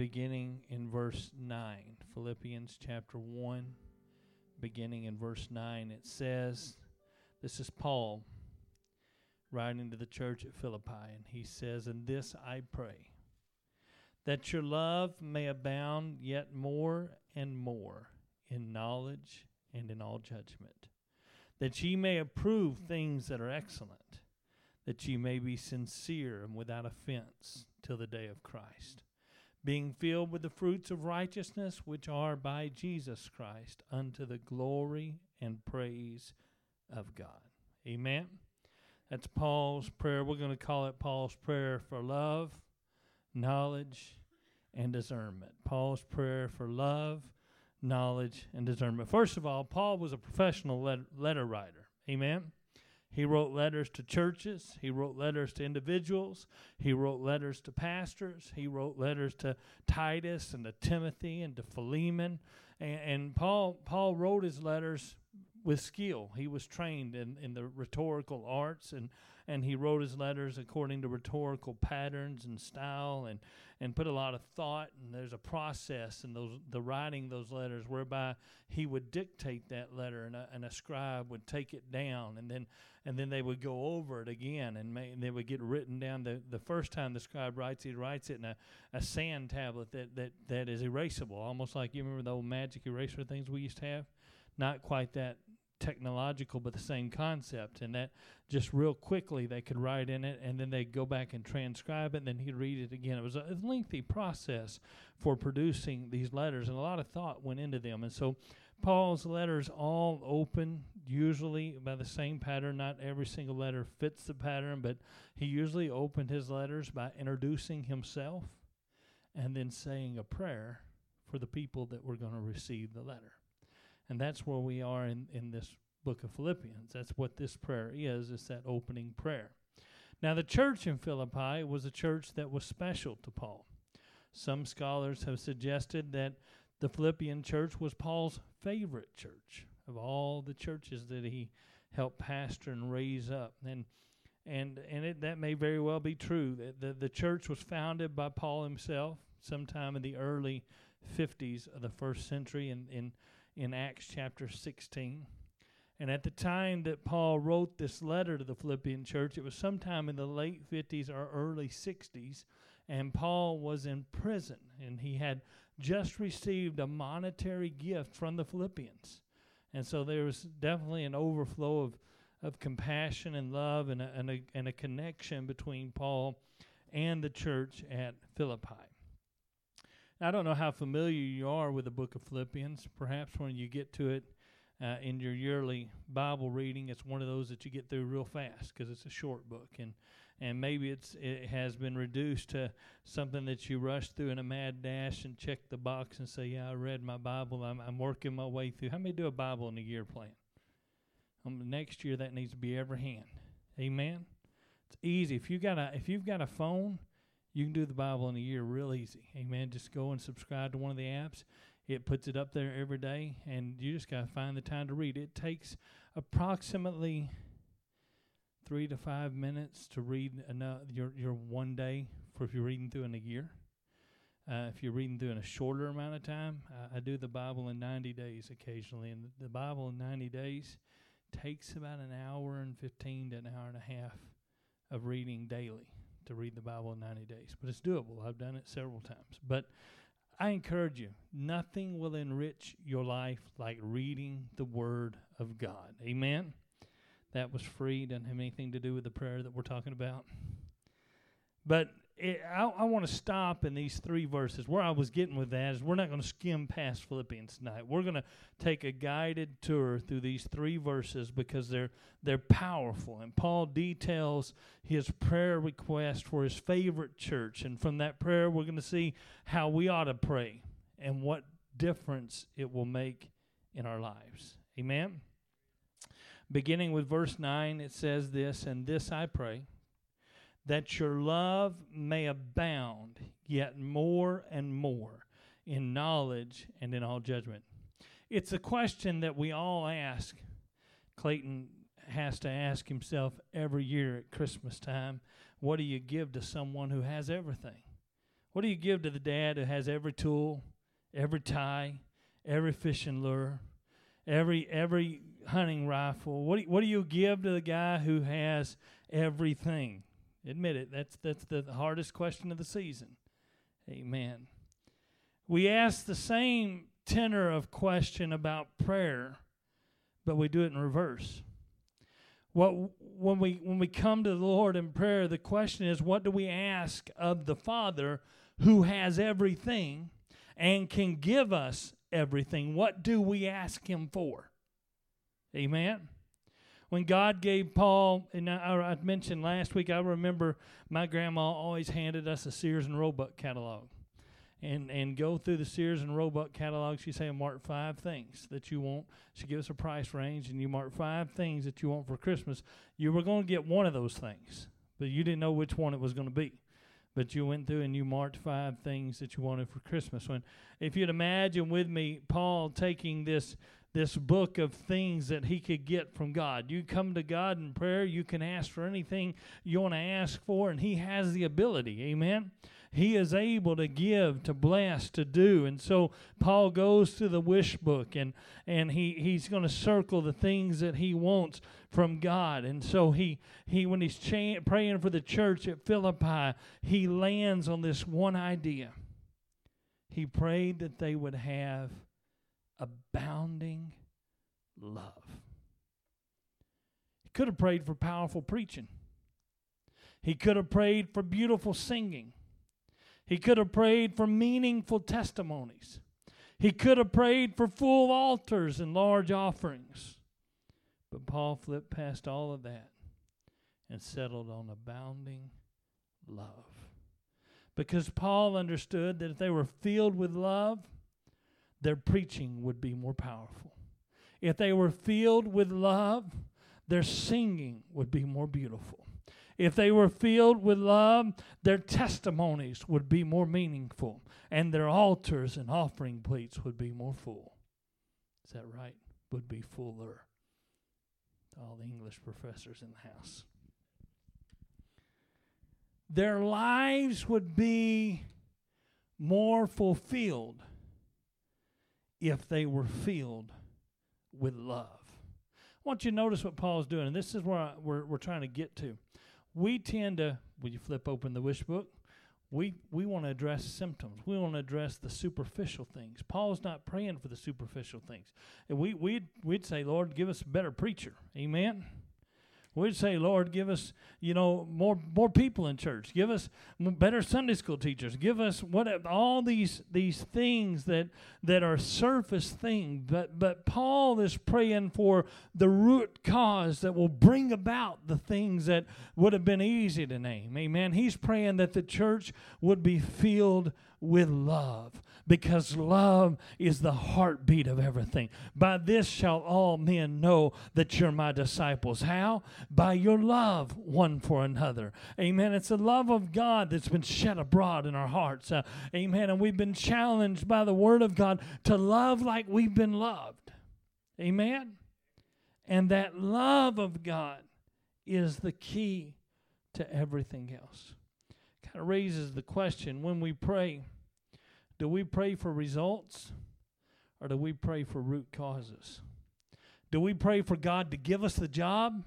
beginning in verse 9. Philippians chapter 1, beginning in verse 9. It says, This is Paul writing to the church at Philippi, and he says, And this I pray, that your love may abound yet more and more in knowledge and in all judgment, that ye may approve things that are excellent, that ye may be sincere and without offense till the day of Christ, being filled with the fruits of righteousness which are by Jesus Christ unto the glory and praise of God. Amen. That's Paul's prayer. We're going to call it Paul's prayer for love, knowledge, and discernment. Paul's prayer for love, knowledge, and discernment. First of all, Paul was a professional letter, writer. Amen. He wrote letters to churches. He wrote letters to individuals. He wrote letters to pastors. He wrote letters to Titus and to Timothy and to Philemon. And, and Paul Paul wrote his letters with skill. He was trained in, in the rhetorical arts and, and he wrote his letters according to rhetorical patterns and style and, and put a lot of thought and there's a process in those the writing those letters whereby he would dictate that letter and a, and a scribe would take it down and then and then they would go over it again and, may, and they would get written down. The, the first time the scribe writes he writes it in a, a sand tablet that, that, that is erasable almost like you remember the old magic eraser things we used to have? Not quite that technological, but the same concept. And that just real quickly they could write in it, and then they'd go back and transcribe it, and then he'd read it again. It was a lengthy process for producing these letters, and a lot of thought went into them. And so Paul's letters all open, usually by the same pattern. Not every single letter fits the pattern, but he usually opened his letters by introducing himself and then saying a prayer for the people that were going to receive the letter. And that's where we are in, in this book of Philippians. That's what this prayer is, it's that opening prayer. Now, the church in Philippi was a church that was special to Paul. Some scholars have suggested that the Philippian church was Paul's favorite church of all the churches that he helped pastor and raise up. And and and it, that may very well be true. The, the, the church was founded by Paul himself sometime in the early 50s of the first century in, in in Acts chapter 16. And at the time that Paul wrote this letter to the Philippian church, it was sometime in the late 50s or early 60s, and Paul was in prison, and he had just received a monetary gift from the Philippians. And so there was definitely an overflow of, of compassion and love and a, and, a, and a connection between Paul and the church at Philippi. I don't know how familiar you are with the book of Philippians. Perhaps when you get to it uh, in your yearly Bible reading, it's one of those that you get through real fast because it's a short book, and and maybe it's it has been reduced to something that you rush through in a mad dash and check the box and say, "Yeah, I read my Bible. I'm I'm working my way through." How many do a Bible in a year plan? Um, next year that needs to be every hand. Amen. It's easy if you got a if you've got a phone you can do the Bible in a year real easy. Amen. Just go and subscribe to one of the apps. It puts it up there every day, and you just got to find the time to read. It takes approximately three to five minutes to read enough, your your one day for if you're reading through in a year. Uh, if you're reading through in a shorter amount of time, uh, I do the Bible in 90 days occasionally, and the, the Bible in 90 days takes about an hour and 15 to an hour and a half of reading daily to read the Bible in 90 days, but it's doable. I've done it several times. But I encourage you, nothing will enrich your life like reading the Word of God. Amen? That was free, doesn't have anything to do with the prayer that we're talking about. But it, I, I want to stop in these three verses. Where I was getting with that is we're not going to skim past Philippians tonight. We're going to take a guided tour through these three verses because they're they're powerful. And Paul details his prayer request for his favorite church, and from that prayer, we're going to see how we ought to pray and what difference it will make in our lives. Amen. Beginning with verse 9, it says this, and this I pray that your love may abound yet more and more in knowledge and in all judgment. It's a question that we all ask. Clayton has to ask himself every year at Christmas time what do you give to someone who has everything? What do you give to the dad who has every tool, every tie, every fishing lure, every every hunting rifle? What do what do you give to the guy who has everything? Admit it. That's that's the hardest question of the season. Amen. We ask the same tenor of question about prayer, but we do it in reverse. What when we when we come to the Lord in prayer, the question is what do we ask of the Father who has everything and can give us everything? What do we ask him for? Amen. When God gave Paul, and I, I mentioned last week, I remember my grandma always handed us a Sears and Roebuck catalog and and go through the Sears and Roebuck catalog. She say mark five things that you want. She give us a price range, and you mark five things that you want for Christmas. You were going to get one of those things, but you didn't know which one it was going to be. But you went through and you marked five things that you wanted for Christmas. When, if you'd imagine with me, Paul taking this this book of things that he could get from God. You come to God in prayer, you can ask for anything you want to ask for, and he has the ability. Amen. He is able to give, to bless, to do. And so Paul goes to the wish book and, and he, he's going to circle the things that he wants from God. And so he, he when he's cha- praying for the church at Philippi, he lands on this one idea. He prayed that they would have abounding love. He could have prayed for powerful preaching. He could have prayed for beautiful singing. He could have prayed for meaningful testimonies. He could have prayed for full altars and large offerings. But Paul flipped past all of that and settled on abounding love. Because Paul understood that if they were filled with love, their preaching would be more powerful. If they were filled with love, their singing would be more beautiful. If they were filled with love, their testimonies would be more meaningful, and their altars and offering plates would be more full. Is that right? Would be fuller. All the English professors in the house. Their lives would be more fulfilled if they were filled with love. I want you to notice what Paul's doing, and this is where I, we're, we're trying to get to we tend to, when you flip open the wish book, we, we want to address symptoms. We want to address the superficial things. Paul's not praying for the superficial things. And we, we'd, we'd say, Lord, give us a better preacher. Amen? We'd say, Lord, give us, you know, more more people in church. Give us better Sunday school teachers. Give us what all these these things that that are surface things. But but Paul is praying for the root cause that will bring about the things that would have been easy to name. Amen. He's praying that the church would be filled with love because love is the heartbeat of everything. By this shall all men know that you're my disciples. How? By your love one for another. Amen. It's the love of God that's been shed abroad in our hearts. Uh, amen. And we've been challenged by the Word of God to love like we've been loved. Amen. And that love of God is the key to everything else. Kind of raises the question when we pray do we pray for results or do we pray for root causes? Do we pray for God to give us the job?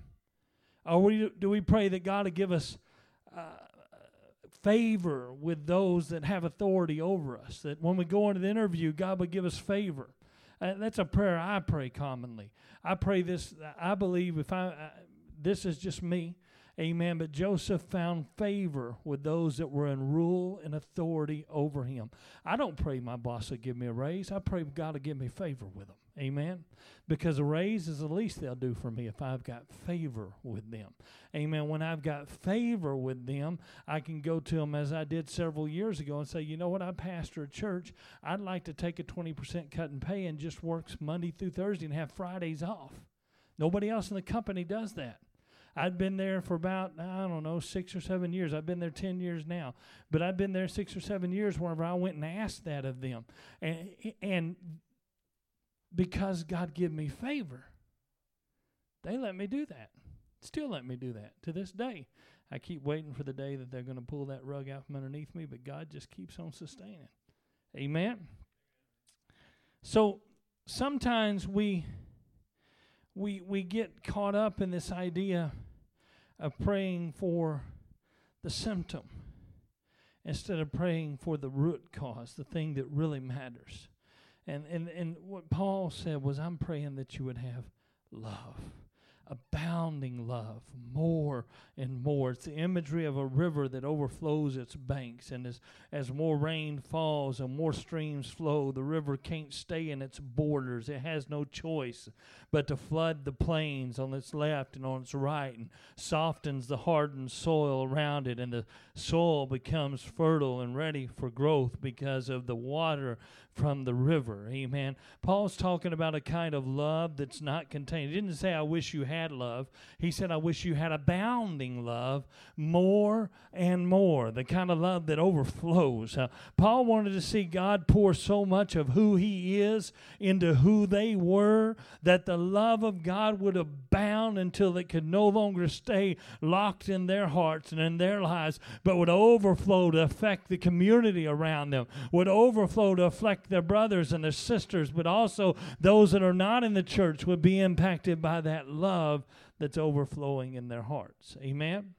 Or we, do we pray that God will give us uh, favor with those that have authority over us? That when we go into the interview, God will give us favor. Uh, that's a prayer I pray commonly. I pray this, I believe if I, uh, this is just me, Amen. But Joseph found favor with those that were in rule and authority over him. I don't pray my boss will give me a raise. I pray God to give me favor with them. Amen. Because a raise is the least they'll do for me if I've got favor with them. Amen. When I've got favor with them, I can go to them as I did several years ago and say, you know what, I pastor a church. I'd like to take a 20% cut in pay and just work Monday through Thursday and have Fridays off. Nobody else in the company does that. I'd been there for about, I don't know, six or seven years. I've been there 10 years now. But I've been there six or seven years whenever I went and asked that of them. And, and because God gave me favor, they let me do that. Still let me do that to this day. I keep waiting for the day that they're going to pull that rug out from underneath me, but God just keeps on sustaining. Amen. So sometimes we we we get caught up in this idea of praying for the symptom instead of praying for the root cause, the thing that really matters. And and and what Paul said was I'm praying that you would have love abounding love, more and more. It's the imagery of a river that overflows its banks, and as, as more rain falls and more streams flow, the river can't stay in its borders. It has no choice but to flood the plains on its left and on its right, and softens the hardened soil around it, and the soil becomes fertile and ready for growth because of the water from the river. Amen. Paul's talking about a kind of love that's not contained. He didn't say, I wish you had love. He said, I wish you had abounding love more and more, the kind of love that overflows. Uh, Paul wanted to see God pour so much of who he is into who they were that the love of God would abound until it could no longer stay locked in their hearts and in their lives, but would overflow to affect the community around them, would overflow to affect their brothers and their sisters, but also those that are not in the church would be impacted by that love that's overflowing in their hearts. Amen.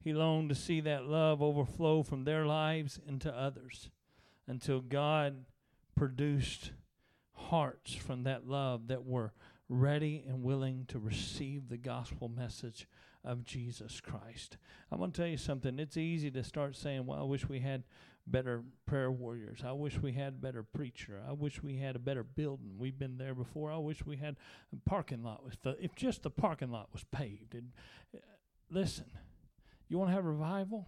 He longed to see that love overflow from their lives into others until God produced hearts from that love that were ready and willing to receive the gospel message of Jesus Christ. I'm going to tell you something. It's easy to start saying, well, I wish we had better prayer warriors. I wish we had a better preacher. I wish we had a better building. We've been there before. I wish we had a parking lot. If, the, if just the parking lot was paved. And uh, listen, you want to have revival?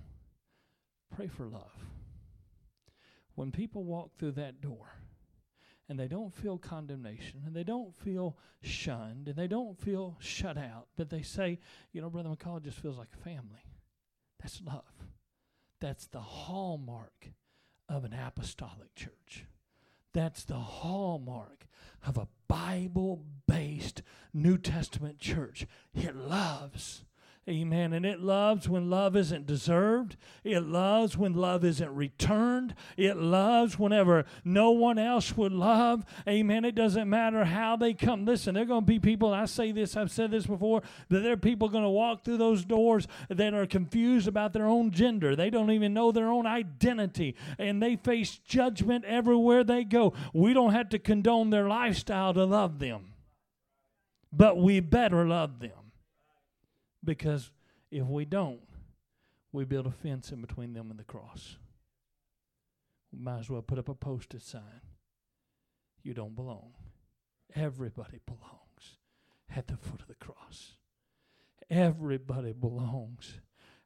Pray for love. When people walk through that door and they don't feel condemnation and they don't feel shunned and they don't feel shut out, but they say, you know, Brother McCall just feels like a family. That's love. That's the hallmark of an apostolic church. That's the hallmark of a Bible based New Testament church. It loves Amen. And it loves when love isn't deserved. It loves when love isn't returned. It loves whenever no one else would love. Amen. It doesn't matter how they come. Listen, there are going to be people, I say this, I've said this before, that there are people going to walk through those doors that are confused about their own gender. They don't even know their own identity. And they face judgment everywhere they go. We don't have to condone their lifestyle to love them, but we better love them. Because if we don't, we build a fence in between them and the cross. We might as well put up a posted sign. You don't belong. Everybody belongs at the foot of the cross. Everybody belongs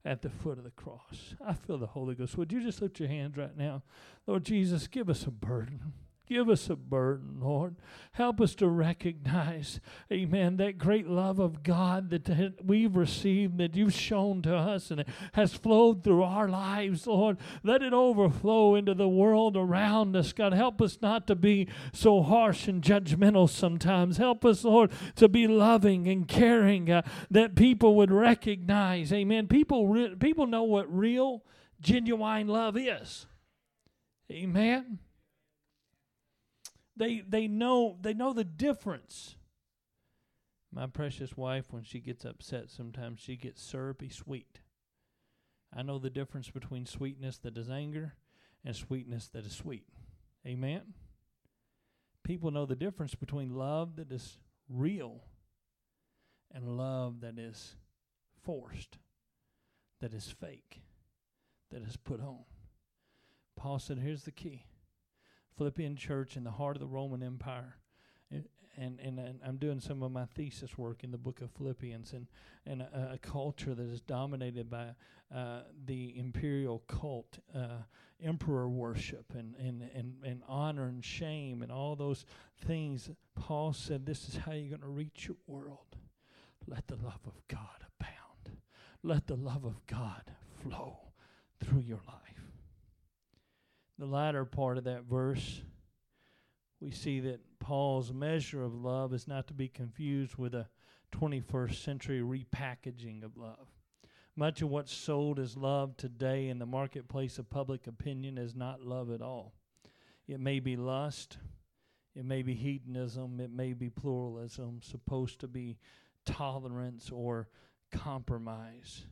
at the foot of the cross. I feel the Holy Ghost. Would you just lift your hands right now? Lord Jesus, give us a burden. Give us a burden, Lord. Help us to recognize, amen, that great love of God that we've received, that you've shown to us, and it has flowed through our lives, Lord. Let it overflow into the world around us. God, help us not to be so harsh and judgmental sometimes. Help us, Lord, to be loving and caring, uh, that people would recognize, amen. People, re- people know what real, genuine love is. Amen. They they know they know the difference. My precious wife, when she gets upset, sometimes she gets syrupy sweet. I know the difference between sweetness that is anger and sweetness that is sweet. Amen. People know the difference between love that is real and love that is forced, that is fake, that is put on. Paul said, Here's the key Philippian church in the heart of the Roman Empire. And, and, and, I'm doing some of my thesis work in the book of Philippians and, and a, a culture that is dominated by uh, the imperial cult, uh, emperor worship, and, and, and, and honor and shame, and all those things. Paul said, This is how you're going to reach your world. Let the love of God abound, let the love of God flow through your life the latter part of that verse, we see that Paul's measure of love is not to be confused with a 21st century repackaging of love. Much of what's sold as love today in the marketplace of public opinion is not love at all. It may be lust, it may be hedonism, it may be pluralism, supposed to be tolerance or compromise,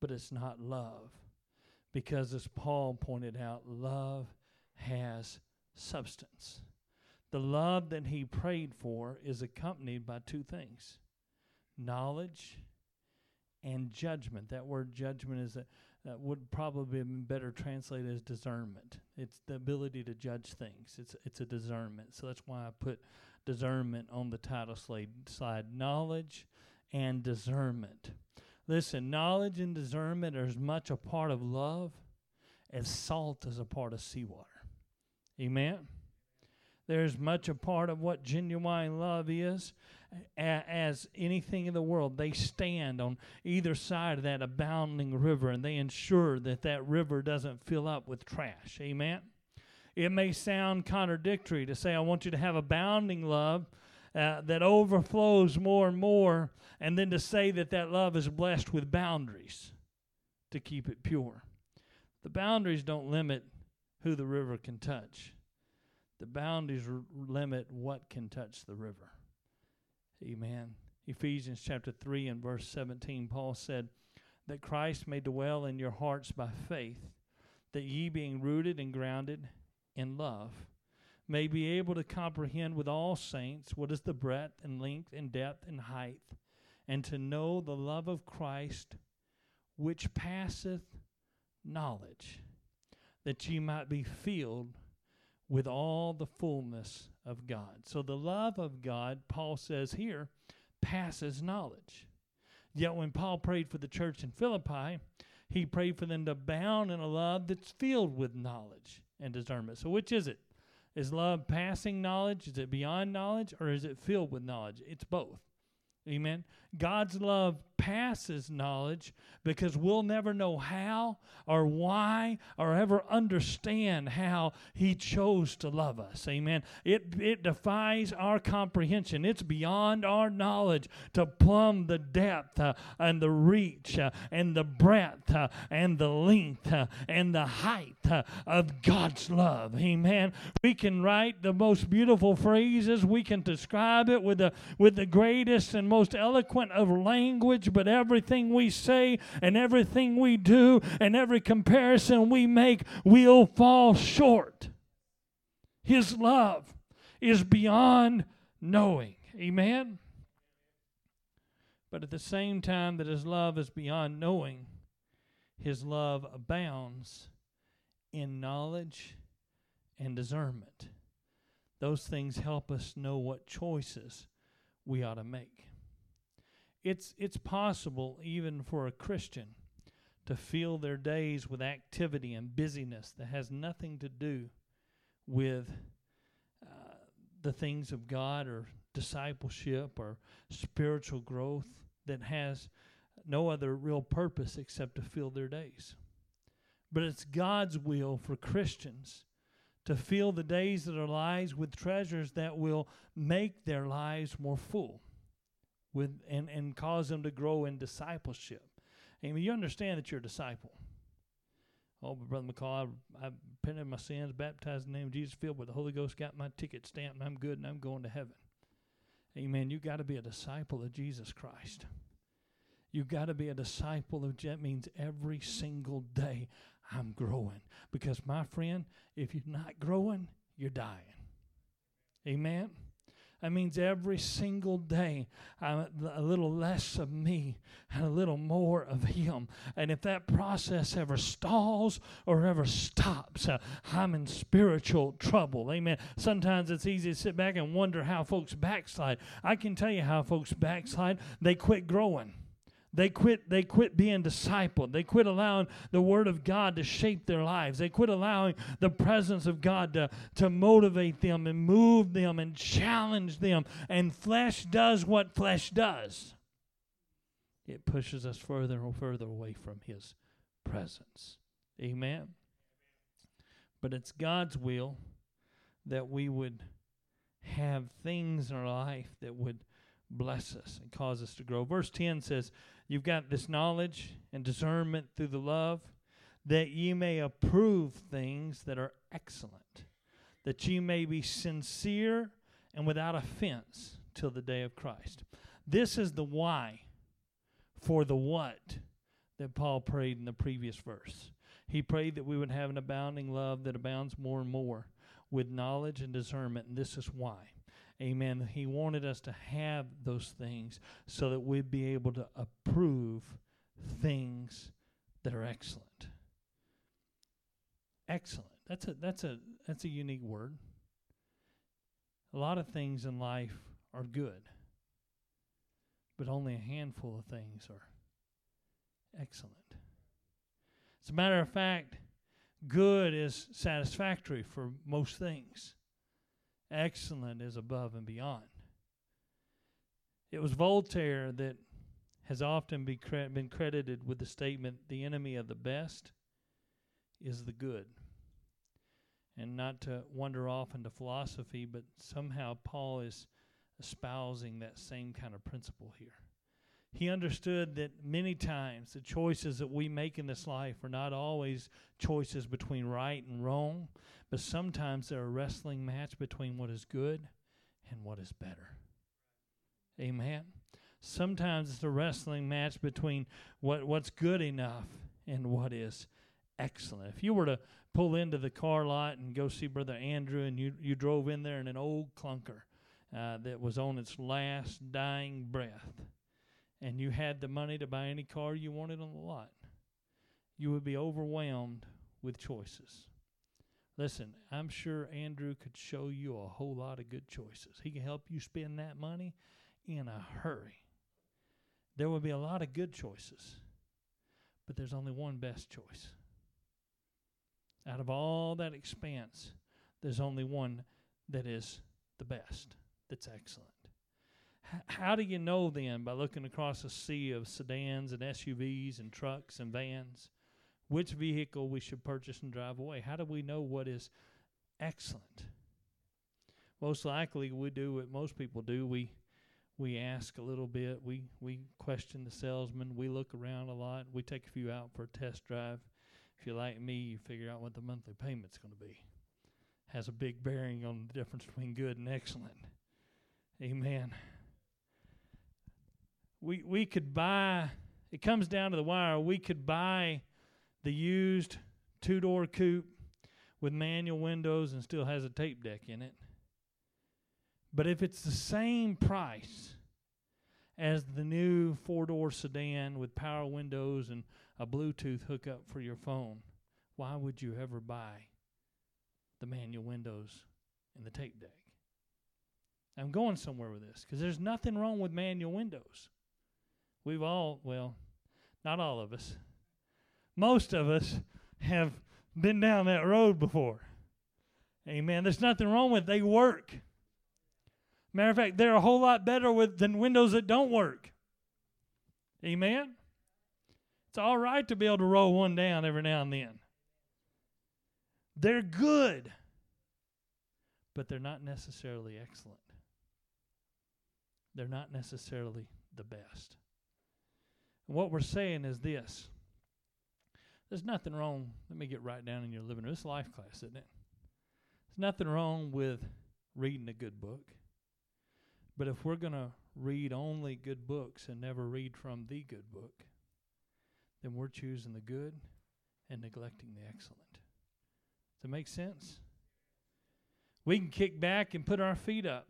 but it's not love. Because as Paul pointed out, love has substance. The love that he prayed for is accompanied by two things knowledge and judgment. That word judgment is a, uh, would probably be better translated as discernment. It's the ability to judge things. It's it's a discernment. So that's why I put discernment on the title slide. slide. Knowledge and discernment. Listen, knowledge and discernment are as much a part of love as salt is a part of seawater. Amen. There's much a part of what genuine love is as anything in the world. They stand on either side of that abounding river and they ensure that that river doesn't fill up with trash. Amen. It may sound contradictory to say, I want you to have abounding love uh, that overflows more and more, and then to say that that love is blessed with boundaries to keep it pure. The boundaries don't limit who the river can touch, the boundaries r- limit what can touch the river. Amen. Ephesians chapter 3 and verse 17, Paul said, That Christ may dwell in your hearts by faith, that ye being rooted and grounded in love, may be able to comprehend with all saints what is the breadth and length and depth and height, and to know the love of Christ, which passeth knowledge, that ye might be filled with all the fullness of God. So the love of God, Paul says here, passes knowledge. Yet when Paul prayed for the church in Philippi, he prayed for them to abound in a love that's filled with knowledge and discernment. So which is it? Is love passing knowledge? Is it beyond knowledge? Or is it filled with knowledge? It's both. Amen. God's love passes knowledge because we'll never know how or why or ever understand how he chose to love us. Amen. It it defies our comprehension. It's beyond our knowledge to plumb the depth uh, and the reach uh, and the breadth uh, and the length uh, and the height uh, of God's love. Amen. We can write the most beautiful phrases. We can describe it with the with the greatest and most eloquent of language, but everything we say and everything we do and every comparison we make will fall short. His love is beyond knowing. Amen? But at the same time that His love is beyond knowing, His love abounds in knowledge and discernment. Those things help us know what choices we ought to make. It's it's possible even for a Christian to fill their days with activity and busyness that has nothing to do with uh, the things of God or discipleship or spiritual growth that has no other real purpose except to fill their days. But it's God's will for Christians to fill the days of their lives with treasures that will make their lives more full with and, and cause them to grow in discipleship. I mean, you understand that you're a disciple. Oh, but Brother McCall, I, I repented of my sins, baptized in the name of Jesus, filled with the Holy Ghost, got my ticket stamped, and I'm good, and I'm going to heaven. Amen. You got to be a disciple of Jesus Christ. You got to be a disciple of that means every single day I'm growing. Because my friend, if you're not growing, you're dying. Amen. That means every single day, I'm a little less of me and a little more of Him. And if that process ever stalls or ever stops, uh, I'm in spiritual trouble. Amen. Sometimes it's easy to sit back and wonder how folks backslide. I can tell you how folks backslide. They quit growing. They quit, they quit being discipled. They quit allowing the Word of God to shape their lives. They quit allowing the presence of God to, to motivate them and move them and challenge them. And flesh does what flesh does it pushes us further and further away from His presence. Amen. But it's God's will that we would have things in our life that would bless us and cause us to grow. Verse 10 says, You've got this knowledge and discernment through the love, that ye may approve things that are excellent, that ye may be sincere and without offense till the day of Christ. This is the why for the what that Paul prayed in the previous verse. He prayed that we would have an abounding love that abounds more and more with knowledge and discernment, and this is why. Amen. He wanted us to have those things so that we'd be able to approve things that are excellent. Excellent. That's a that's a that's a unique word. A lot of things in life are good, but only a handful of things are excellent. As a matter of fact, good is satisfactory for most things. Excellent is above and beyond. It was Voltaire that has often be cre- been credited with the statement the enemy of the best is the good. And not to wander off into philosophy, but somehow Paul is espousing that same kind of principle here. He understood that many times the choices that we make in this life are not always choices between right and wrong, but sometimes they're a wrestling match between what is good and what is better. Amen. Sometimes it's a wrestling match between what, what's good enough and what is excellent. If you were to pull into the car lot and go see Brother Andrew and you, you drove in there in an old clunker uh, that was on its last dying breath, and you had the money to buy any car you wanted on the lot, you would be overwhelmed with choices. Listen, I'm sure Andrew could show you a whole lot of good choices. He can help you spend that money in a hurry. There would be a lot of good choices, but there's only one best choice. Out of all that expanse, there's only one that is the best, that's excellent how do you know then by looking across a sea of sedans and SUVs and trucks and vans which vehicle we should purchase and drive away? How do we know what is excellent? Most likely we do what most people do. We we ask a little bit, we we question the salesman, we look around a lot, we take a few out for a test drive. If you're like me, you figure out what the monthly payment's going to be. Has a big bearing on the difference between good and excellent. Amen we we could buy it comes down to the wire we could buy the used two door coupe with manual windows and still has a tape deck in it. But if it's the same price as the new four door sedan with power windows and a bluetooth hookup for your phone why would you ever buy the manual windows and the tape deck? I'm going somewhere with this because there's nothing wrong with manual windows We've all, well, not all of us, most of us have been down that road before. Amen. There's nothing wrong with it. They work. Matter of fact, they're a whole lot better with than windows that don't work. Amen. It's all right to be able to roll one down every now and then. They're good, but they're not necessarily excellent. They're not necessarily the best. What we're saying is this there's nothing wrong. Let me get right down in your living room. It's life class, isn't it? There's nothing wrong with reading a good book. But if we're going to read only good books and never read from the good book, then we're choosing the good and neglecting the excellent. Does that make sense? We can kick back and put our feet up.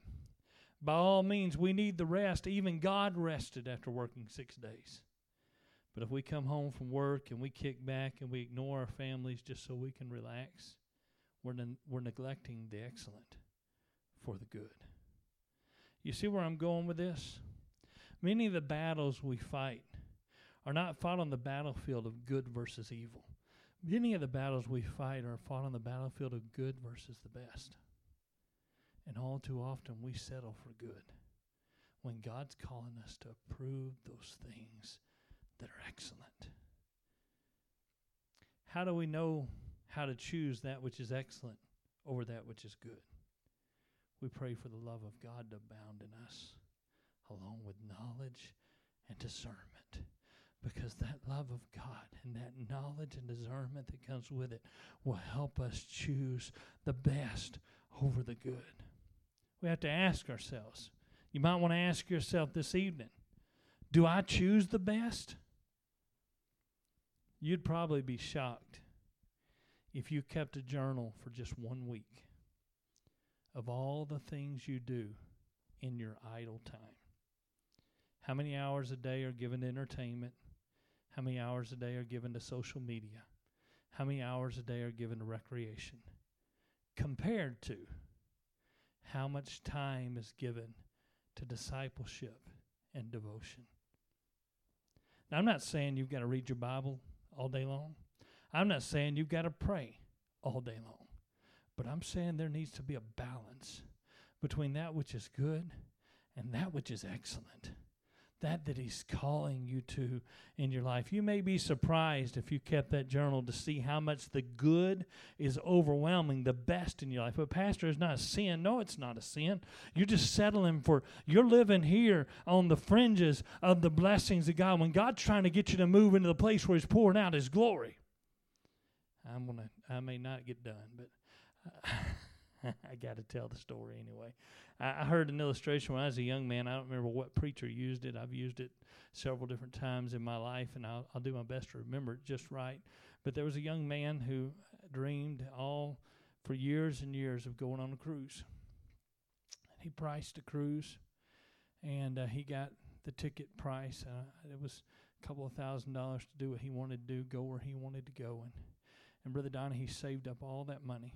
By all means, we need the rest. Even God rested after working six days. But if we come home from work and we kick back and we ignore our families just so we can relax, we're, ne- we're neglecting the excellent for the good. You see where I'm going with this? Many of the battles we fight are not fought on the battlefield of good versus evil. Many of the battles we fight are fought on the battlefield of good versus the best. And all too often we settle for good when God's calling us to approve those things that are excellent. How do we know how to choose that which is excellent over that which is good? We pray for the love of God to abound in us, along with knowledge and discernment. because that love of God and that knowledge and discernment that comes with it will help us choose the best over the good. We have to ask ourselves. You might want to ask yourself this evening Do I choose the best? You'd probably be shocked if you kept a journal for just one week of all the things you do in your idle time. How many hours a day are given to entertainment? How many hours a day are given to social media? How many hours a day are given to recreation? Compared to how much time is given to discipleship and devotion. Now, I'm not saying you've got to read your Bible all day long. I'm not saying you've got to pray all day long. But I'm saying there needs to be a balance between that which is good and that which is excellent that that he's calling you to in your life. You may be surprised if you kept that journal to see how much the good is overwhelming the best in your life. But pastor is not a sin. No, it's not a sin. You're just settling for you're living here on the fringes of the blessings of God when God's trying to get you to move into the place where he's pouring out his glory. I'm to I may not get done, but I got to tell the story anyway. I, I heard an illustration when I was a young man. I don't remember what preacher used it. I've used it several different times in my life, and I'll, I'll do my best to remember it just right. But there was a young man who dreamed all for years and years of going on a cruise. He priced a cruise, and uh, he got the ticket price. Uh, it was a couple of thousand dollars to do what he wanted to do, go where he wanted to go, and and Brother Donnie, he saved up all that money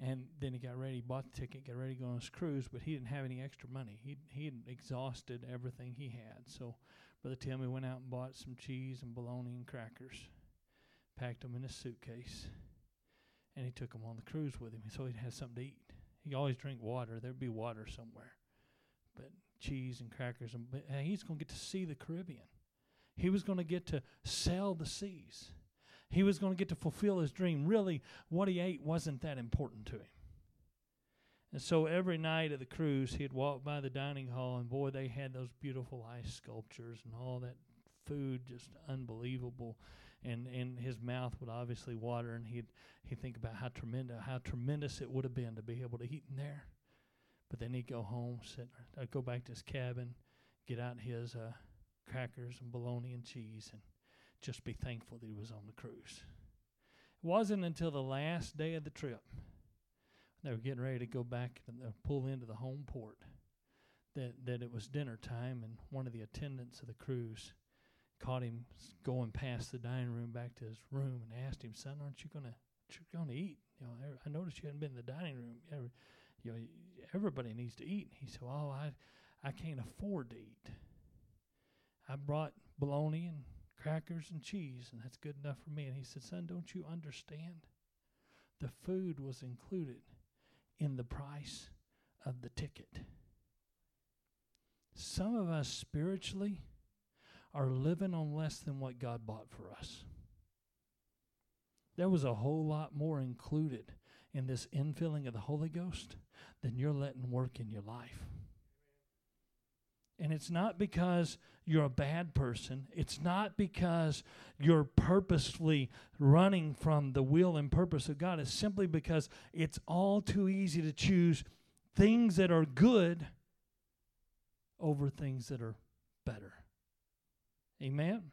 and then he got ready, bought the ticket, got ready to go on his cruise, but he didn't have any extra money. He he had exhausted everything he had. So Brother Timmy went out and bought some cheese and bologna and crackers, packed them in a suitcase, and he took them on the cruise with him so he'd have something to eat. He always drink water. There'd be water somewhere, but cheese and crackers, and he's going to get to see the Caribbean. He was going to get to sail the seas he was going to get to fulfill his dream. Really, what he ate wasn't that important to him. And so every night of the cruise, he'd walk by the dining hall, and boy, they had those beautiful ice sculptures and all that food, just unbelievable. And and his mouth would obviously water, and he'd he'd think about how tremendous how tremendous it would have been to be able to eat in there. But then he'd go home, sit, I'd go back to his cabin, get out his uh, crackers and bologna and cheese, and just be thankful that he was on the cruise. It wasn't until the last day of the trip, they were getting ready to go back and pull into the home port, that, that it was dinner time, and one of the attendants of the cruise caught him going past the dining room back to his room and asked him, "Son, aren't you gonna, gonna eat? You know, I noticed you hadn't been in the dining room. You know, everybody needs to eat." He said, "Oh, I, I can't afford to eat. I brought bologna and crackers and cheese, and that's good enough for me. And he said, Son, don't you understand? The food was included in the price of the ticket. Some of us spiritually are living on less than what God bought for us. There was a whole lot more included in this infilling of the Holy Ghost than you're letting work in your life. And it's not because you're a bad person. It's not because you're purposely running from the will and purpose of God. It's simply because it's all too easy to choose things that are good over things that are better. Amen?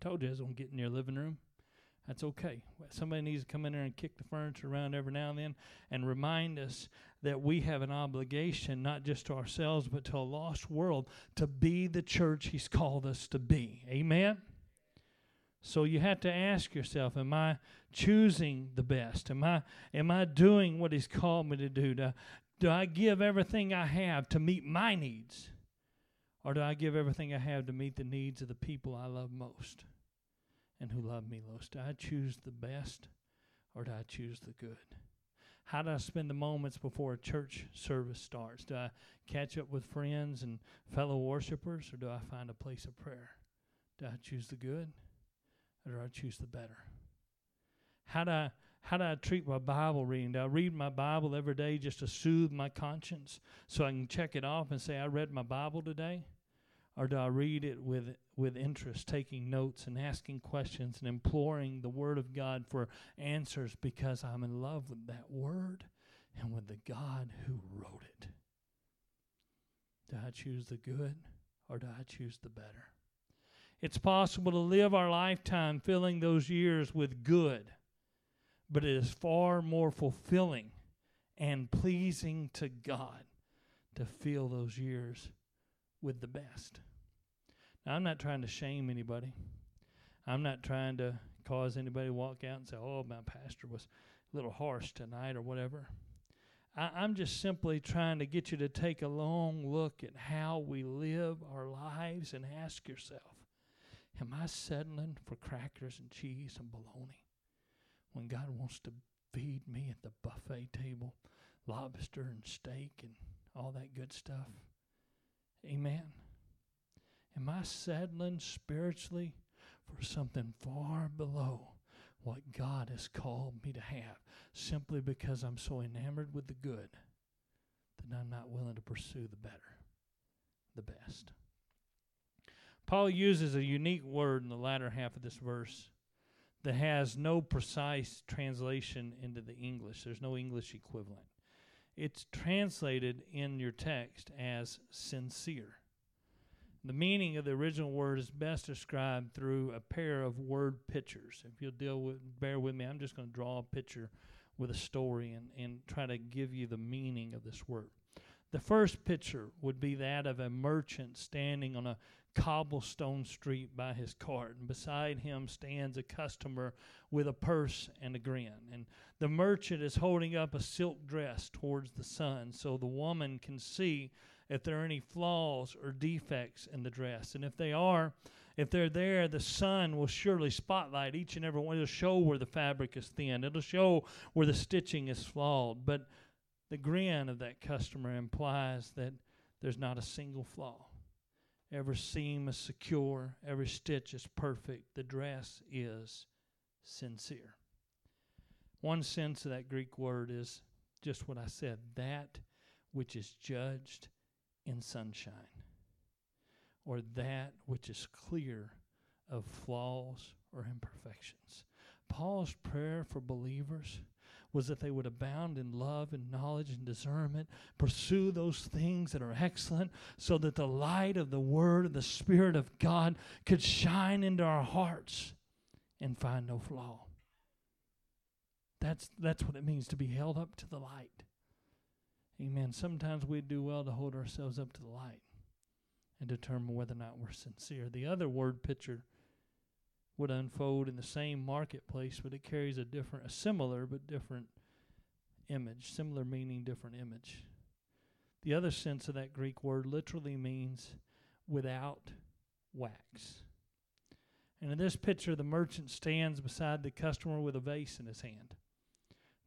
Told you I was going to get in your living room. That's okay. Somebody needs to come in there and kick the furniture around every now and then and remind us that we have an obligation, not just to ourselves, but to a lost world, to be the church He's called us to be. Amen? So you have to ask yourself, am I choosing the best? Am I am I doing what he's called me to do? Do, do I give everything I have to meet my needs? Or do I give everything I have to meet the needs of the people I love most? And who love me most? Do I choose the best or do I choose the good? How do I spend the moments before a church service starts? Do I catch up with friends and fellow worshipers or do I find a place of prayer? Do I choose the good or do I choose the better? How do I how do I treat my Bible reading? Do I read my Bible every day just to soothe my conscience so I can check it off and say I read my Bible today? Or do I read it with with interest, taking notes and asking questions and imploring the Word of God for answers because I'm in love with that Word and with the God who wrote it? Do I choose the good or do I choose the better? It's possible to live our lifetime filling those years with good, but it is far more fulfilling and pleasing to God to fill those years with the best. I'm not trying to shame anybody. I'm not trying to cause anybody to walk out and say, oh, my pastor was a little harsh tonight or whatever. I, I'm just simply trying to get you to take a long look at how we live our lives and ask yourself, am I settling for crackers and cheese and bologna when God wants to feed me at the buffet table, lobster and steak and all that good stuff? Amen. Am I settling spiritually for something far below what God has called me to have simply because I'm so enamored with the good that I'm not willing to pursue the better, the best? Paul uses a unique word in the latter half of this verse that has no precise translation into the English. There's no English equivalent. It's translated in your text as sincere. The meaning of the original word is best described through a pair of word pictures. If you'll deal with, bear with me, I'm just going to draw a picture with a story and, and try to give you the meaning of this word. The first picture would be that of a merchant standing on a cobblestone street by his cart, and beside him stands a customer with a purse and a grin. And the merchant is holding up a silk dress towards the sun so the woman can see if there are any flaws or defects in the dress. And if they are, if they're there, the sun will surely spotlight each and every one. It'll show where the fabric is thin, it'll show where the stitching is flawed. But the grin of that customer implies that there's not a single flaw. Every seam is secure, every stitch is perfect. The dress is sincere. One sense of that Greek word is just what I said that which is judged in sunshine, or that which is clear of flaws or imperfections. Paul's prayer for believers was that they would abound in love and knowledge and discernment, pursue those things that are excellent, so that the light of the Word of the Spirit of God could shine into our hearts and find no flaw. That's, that's what it means to be held up to the light. Amen. Sometimes we do well to hold ourselves up to the light and determine whether or not we're sincere. The other word picture would unfold in the same marketplace, but it carries a different, a similar but different image, similar meaning, different image. The other sense of that Greek word literally means without wax. And in this picture, the merchant stands beside the customer with a vase in his hand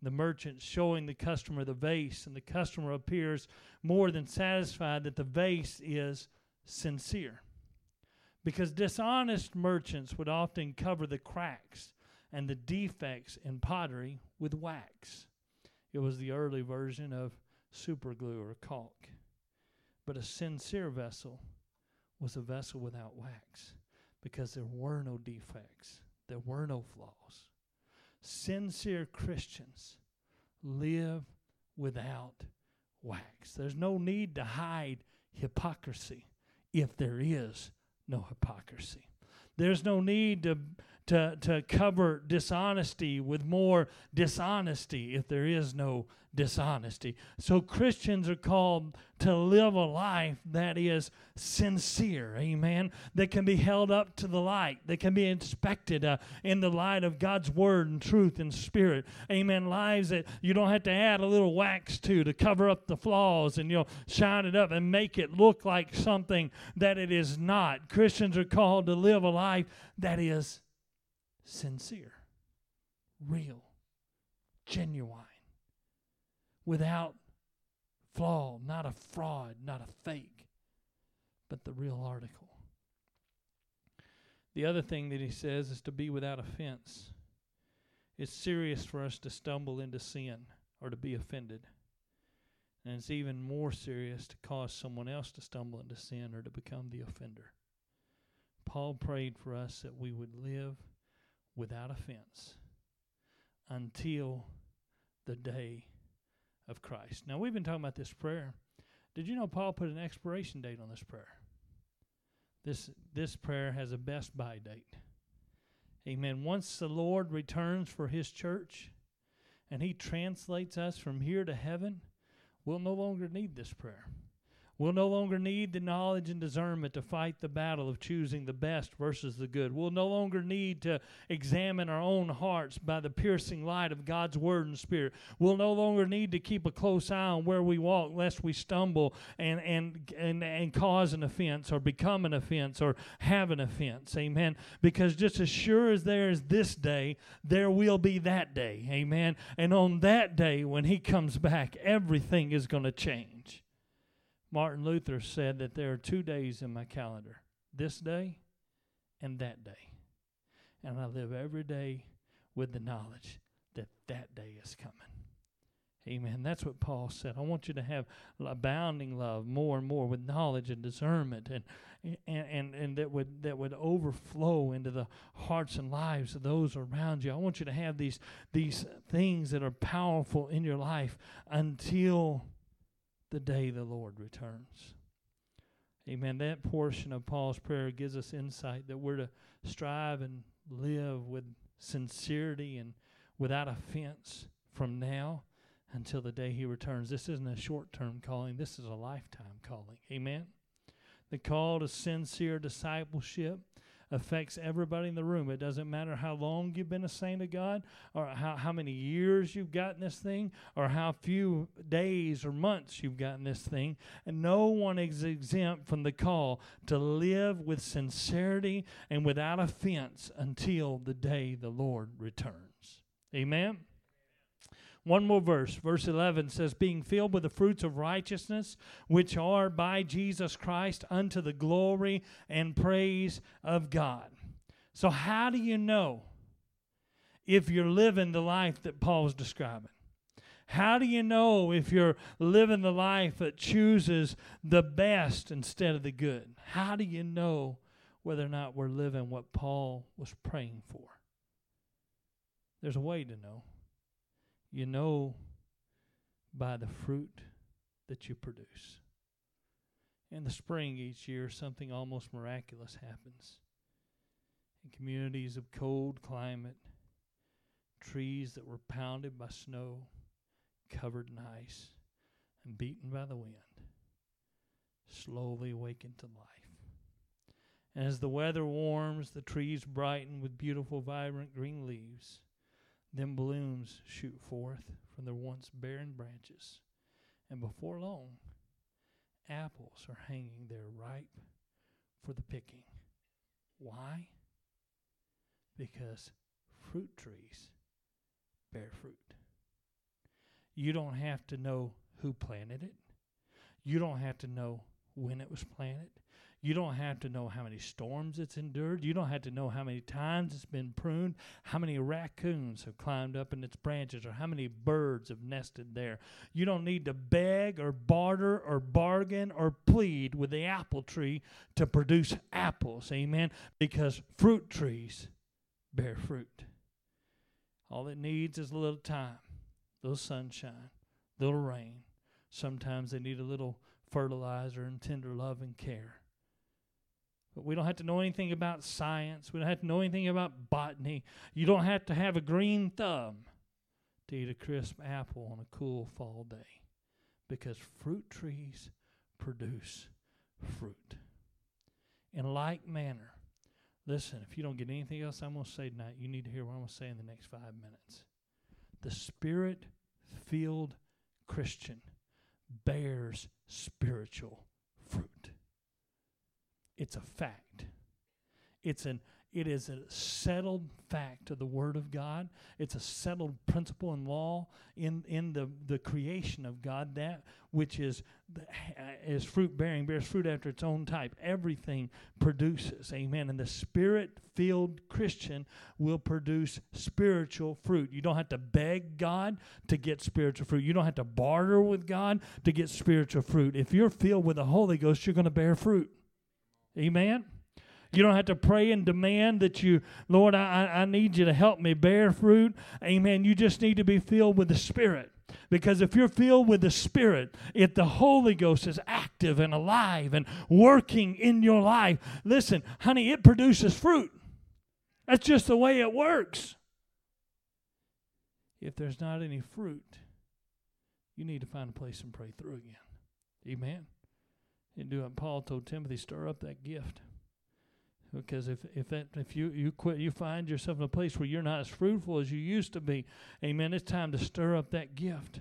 the merchant showing the customer the vase, and the customer appears more than satisfied that the vase is sincere. Because dishonest merchants would often cover the cracks and the defects in pottery with wax. It was the early version of super glue or caulk. But a sincere vessel was a vessel without wax because there were no defects, there were no flaws. Sincere Christians live without wax. There's no need to hide hypocrisy if there is no hypocrisy. There's no need to to, to cover dishonesty with more dishonesty if there is no dishonesty. So Christians are called to live a life that is sincere, amen, that can be held up to the light, that can be inspected uh, in the light of God's word and truth and spirit, amen. Lives that you don't have to add a little wax to to cover up the flaws and you'll shine it up and make it look like something that it is not. Christians are called to live a life that is sincere, real, genuine, without flaw, not a fraud, not a fake, but the real article. The other thing that he says is to be without offense. It's serious for us to stumble into sin or to be offended. And it's even more serious to cause someone else to stumble into sin or to become the offender. Paul prayed for us that we would live without offense until the day of Christ. Now, we've been talking about this prayer. Did you know Paul put an expiration date on this prayer? This, this prayer has a best by date. Amen. Once the Lord returns for his church and he translates us from here to heaven, we'll no longer need this prayer. We'll no longer need the knowledge and discernment to fight the battle of choosing the best versus the good. We'll no longer need to examine our own hearts by the piercing light of God's Word and Spirit. We'll no longer need to keep a close eye on where we walk lest we stumble and, and, and, and cause an offense or become an offense or have an offense. Amen. Because just as sure as there is this day, there will be that day. Amen. And on that day, when He comes back, everything is going to change. Martin Luther said that there are two days in my calendar this day and that day. And I live every day with the knowledge that that day is coming. Amen. That's what Paul said. I want you to have abounding love more and more with knowledge and discernment and and, and, and that would that would overflow into the hearts and lives of those around you. I want you to have these these things that are powerful in your life until the day the Lord returns. Amen. That portion of Paul's prayer gives us insight that we're to strive and live with sincerity and without offense from now until the day he returns. This isn't a short term calling, this is a lifetime calling. Amen. The call to sincere discipleship affects everybody in the room. It doesn't matter how long you've been a saint of God, or how, how many years you've gotten this thing, or how few days or months you've gotten this thing. And no one is exempt from the call to live with sincerity and without offense until the day the Lord returns. Amen. One more verse. Verse 11 says, Being filled with the fruits of righteousness, which are by Jesus Christ unto the glory and praise of God. So, how do you know if you're living the life that Paul's describing? How do you know if you're living the life that chooses the best instead of the good? How do you know whether or not we're living what Paul was praying for? There's a way to know. You know by the fruit that you produce. In the spring each year, something almost miraculous happens. In communities of cold climate, trees that were pounded by snow, covered in ice, and beaten by the wind, slowly awaken to life. And as the weather warms, the trees brighten with beautiful, vibrant green leaves then blooms shoot forth from their once barren branches, and before long, apples are hanging there ripe for the picking. Why? Because fruit trees bear fruit. You don't have to know who planted it. You don't have to know when it was planted. You don't have to know how many storms it's endured. You don't have to know how many times it's been pruned, how many raccoons have climbed up in its branches, or how many birds have nested there. You don't need to beg or barter or bargain or plead with the apple tree to produce apples. Amen. Because fruit trees bear fruit. All it needs is a little time, a little sunshine, a little rain. Sometimes they need a little fertilizer and tender love and care. But we don't have to know anything about science. We don't have to know anything about botany. You don't have to have a green thumb to eat a crisp apple on a cool fall day because fruit trees produce fruit. In like manner, listen, if you don't get anything else I'm going to say tonight, you need to hear what I'm going to say in the next five minutes. The spirit filled Christian bears spiritual fruit. It's a fact. It's an It is a settled fact of the Word of God. It's a settled principle and law in, in the, the creation of God, that which is, is fruit bearing, bears fruit after its own type. Everything produces. Amen. And the spirit filled Christian will produce spiritual fruit. You don't have to beg God to get spiritual fruit, you don't have to barter with God to get spiritual fruit. If you're filled with the Holy Ghost, you're going to bear fruit. Amen. You don't have to pray and demand that you, Lord, I, I need you to help me bear fruit. Amen. You just need to be filled with the Spirit. Because if you're filled with the Spirit, if the Holy Ghost is active and alive and working in your life, listen, honey, it produces fruit. That's just the way it works. If there's not any fruit, you need to find a place and pray through again. Amen. And do what Paul told Timothy, stir up that gift. Because if if that if you you quit you find yourself in a place where you're not as fruitful as you used to be, amen. It's time to stir up that gift.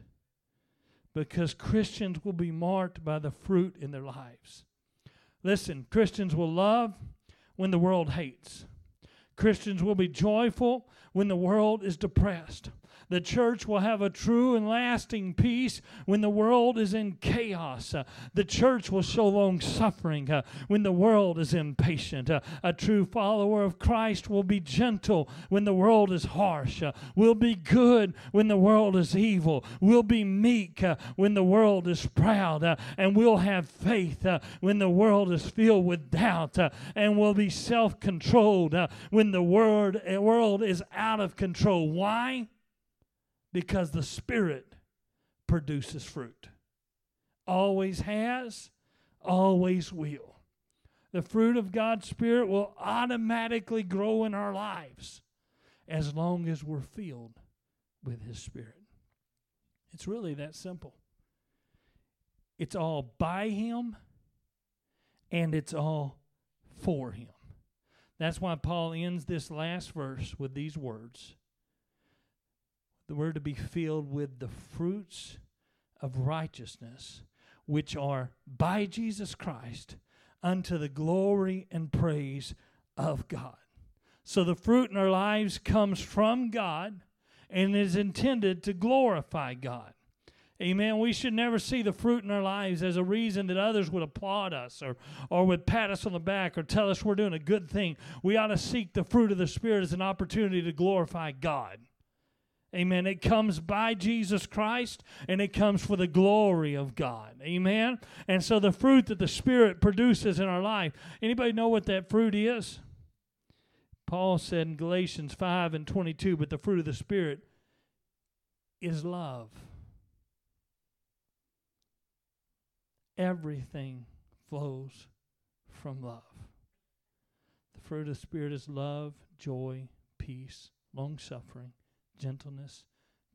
Because Christians will be marked by the fruit in their lives. Listen, Christians will love when the world hates. Christians will be joyful when the world is depressed. The church will have a true and lasting peace when the world is in chaos. Uh, the church will show long suffering uh, when the world is impatient. Uh, a true follower of Christ will be gentle when the world is harsh. Will be good when the world is evil. Will be meek when the world is proud. And will have faith when the world is filled with doubt. and will be self controlled when the world is out of control. Why? Because the Spirit produces fruit. Always has, always will. The fruit of God's Spirit will automatically grow in our lives as long as we're filled with His Spirit. It's really that simple. It's all by Him and it's all for Him. That's why Paul ends this last verse with these words we're to be filled with the fruits of righteousness, which are by Jesus Christ unto the glory and praise of God. So the fruit in our lives comes from God and is intended to glorify God. Amen. We should never see the fruit in our lives as a reason that others would applaud us or, or would pat us on the back or tell us we're doing a good thing. We ought to seek the fruit of the Spirit as an opportunity to glorify God. Amen. It comes by Jesus Christ and it comes for the glory of God. Amen. And so the fruit that the Spirit produces in our life, anybody know what that fruit is? Paul said in Galatians 5 and 22, but the fruit of the Spirit is love. Everything flows from love. The fruit of the Spirit is love, joy, peace, long suffering gentleness,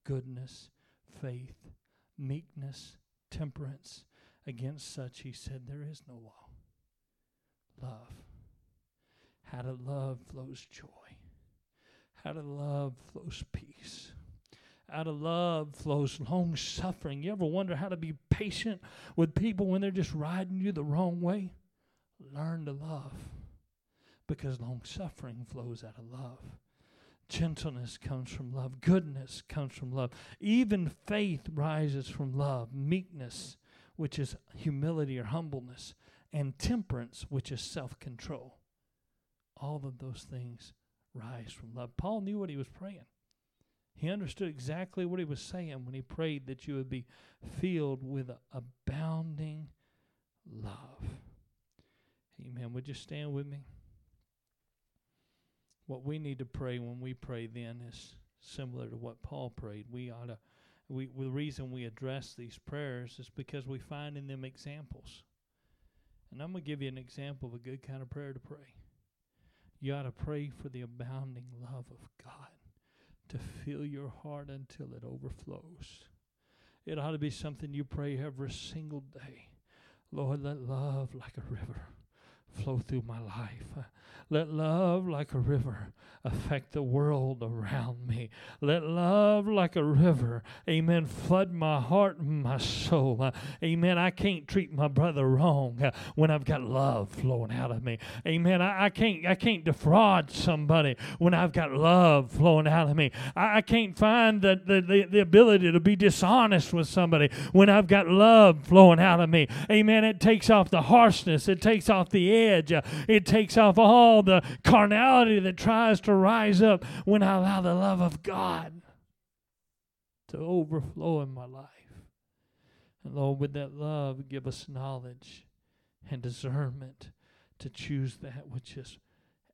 goodness, faith, meekness, temperance. Against such he said, There is no law. Love. How to love flows joy. How to love flows peace. Out of love flows long suffering. You ever wonder how to be patient with people when they're just riding you the wrong way? Learn to love because long suffering flows out of love. Gentleness comes from love. Goodness comes from love. Even faith rises from love. Meekness, which is humility or humbleness. And temperance, which is self control. All of those things rise from love. Paul knew what he was praying. He understood exactly what he was saying when he prayed that you would be filled with abounding love. Amen. Would you stand with me? What we need to pray when we pray then is similar to what Paul prayed. We ought to we the reason we address these prayers is because we find in them examples. And I'm going to give you an example of a good kind of prayer to pray. You ought to pray for the abounding love of God to fill your heart until it overflows. It ought to be something you pray every single day. Lord, let love like a river flow through my life. Let love like a river affect the world around me. Let love like a river, amen, flood my heart and my soul. Uh, amen. I can't treat my brother wrong uh, when I've got love flowing out of me. Amen. I, I, can't I can't defraud somebody when I've got love flowing out of me. I, I can't find the, the, the, the ability to be dishonest with somebody when I've got love flowing out of me. Amen. It takes off the harshness, it takes off the edge, uh, it takes off all the carnality that tries to rise up when I allow the love of God to overflow in my life. And Lord, with that love, give us knowledge and discernment to choose that which is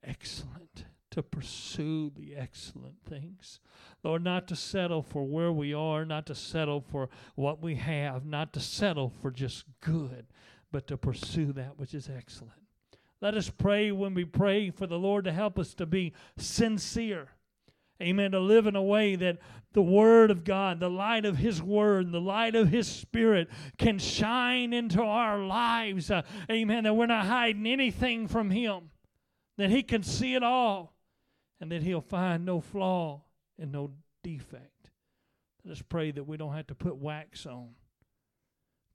excellent, to pursue the excellent things. Lord, not to settle for where we are, not to settle for what we have, not to settle for just good, but to pursue that which is excellent. Let us pray when we pray for the Lord to help us to be sincere. Amen. To live in a way that the Word of God, the light of His Word, the light of His Spirit can shine into our lives. Uh, amen. That we're not hiding anything from Him, that He can see it all, and that He'll find no flaw and no defect. Let us pray that we don't have to put wax on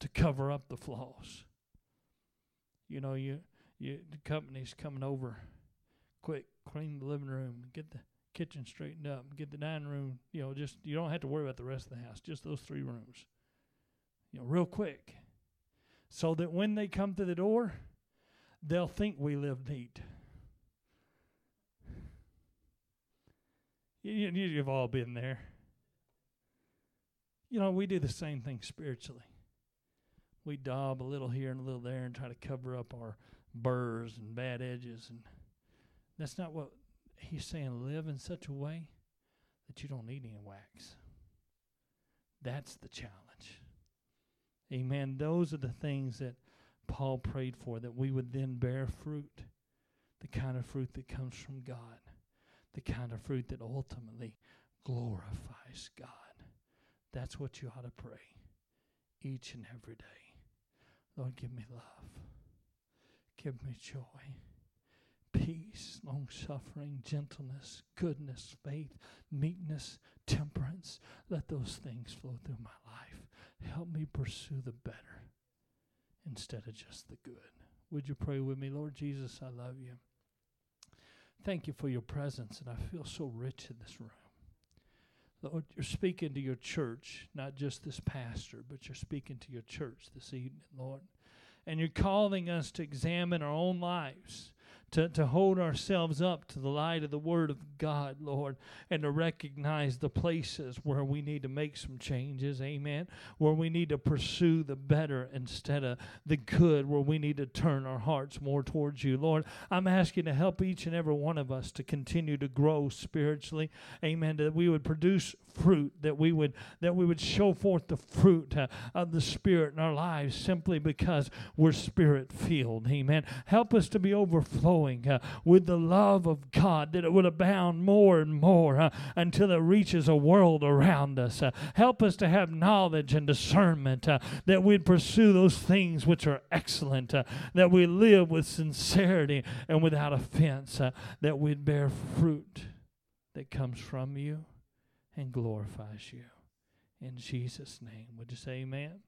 to cover up the flaws. You know, you you the company's coming over. Quick, clean the living room, get the kitchen straightened up, get the dining room. You know, just you don't have to worry about the rest of the house. Just those three rooms. You know, real quick, so that when they come to the door, they'll think we live neat. You, you've all been there. You know, we do the same thing spiritually. We daub a little here and a little there and try to cover up our burrs and bad edges and that's not what he's saying. Live in such a way that you don't need any wax. That's the challenge. Amen. Those are the things that paul prayed for that we would then bear fruit the kind of fruit that comes from god the kind of fruit that ultimately glorifies god. That's what you ought to pray each and every day. Lord give me love Give me joy, peace, long suffering, gentleness, goodness, faith, meekness, temperance. Let those things flow through my life. Help me pursue the better instead of just the good. Would you pray with me? Lord Jesus, I love you. Thank you for your presence, and I feel so rich in this room. Lord, you're speaking to your church, not just this pastor, but you're speaking to your church this evening, Lord and you're calling us to examine our own lives to, to hold ourselves up to the light of the Word of God, Lord, and to recognize the places where we need to make some changes, amen, where we need to pursue the better instead of the good, where we need to turn our hearts more towards you. Lord, I'm asking to help each and every one of us to continue to grow spiritually, amen, that we would produce fruit, that we would that we would show forth the fruit uh, of the Spirit in our lives simply because we're spirit filled, amen. Help us to be overflowing uh, with the love of God, that it would abound more and more uh, until it reaches a world around us. Uh, help us to have knowledge and discernment, uh, that we'd pursue those things which are excellent, uh, that we live with sincerity and without offense, uh, that we'd bear fruit that comes from you and glorifies you. In Jesus' name, would you say amen?